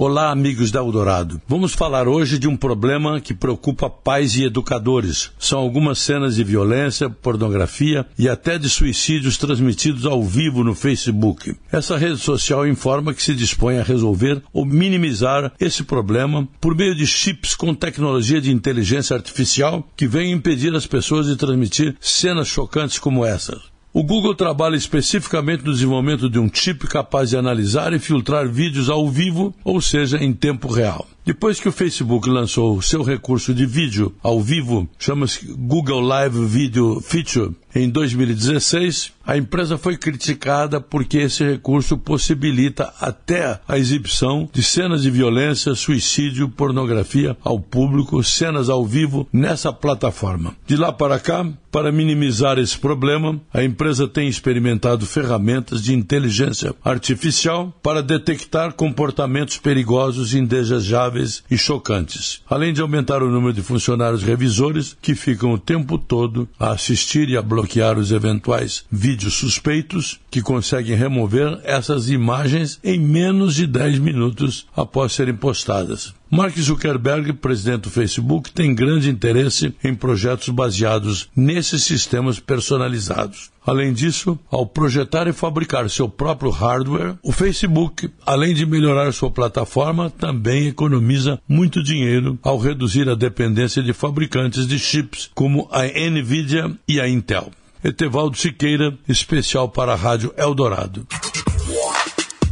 Olá, amigos da Eldorado. Vamos falar hoje de um problema que preocupa pais e educadores. São algumas cenas de violência, pornografia e até de suicídios transmitidos ao vivo no Facebook. Essa rede social informa que se dispõe a resolver ou minimizar esse problema por meio de chips com tecnologia de inteligência artificial que vem impedir as pessoas de transmitir cenas chocantes como essas. O Google trabalha especificamente no desenvolvimento de um chip capaz de analisar e filtrar vídeos ao vivo, ou seja, em tempo real. Depois que o Facebook lançou seu recurso de vídeo ao vivo, chama-se Google Live Video Feature, em 2016, a empresa foi criticada porque esse recurso possibilita até a exibição de cenas de violência, suicídio, pornografia ao público, cenas ao vivo nessa plataforma. De lá para cá, para minimizar esse problema, a empresa tem experimentado ferramentas de inteligência artificial para detectar comportamentos perigosos, indesejáveis e chocantes, além de aumentar o número de funcionários revisores que ficam o tempo todo a assistir e a bloquear os eventuais vídeos suspeitos que conseguem remover essas imagens em menos de 10 minutos após serem postadas. Mark Zuckerberg, presidente do Facebook, tem grande interesse em projetos baseados nesses sistemas personalizados. Além disso, ao projetar e fabricar seu próprio hardware, o Facebook, além de melhorar sua plataforma, também economiza muito dinheiro ao reduzir a dependência de fabricantes de chips como a Nvidia e a Intel. Etevaldo Siqueira, especial para a Rádio Eldorado.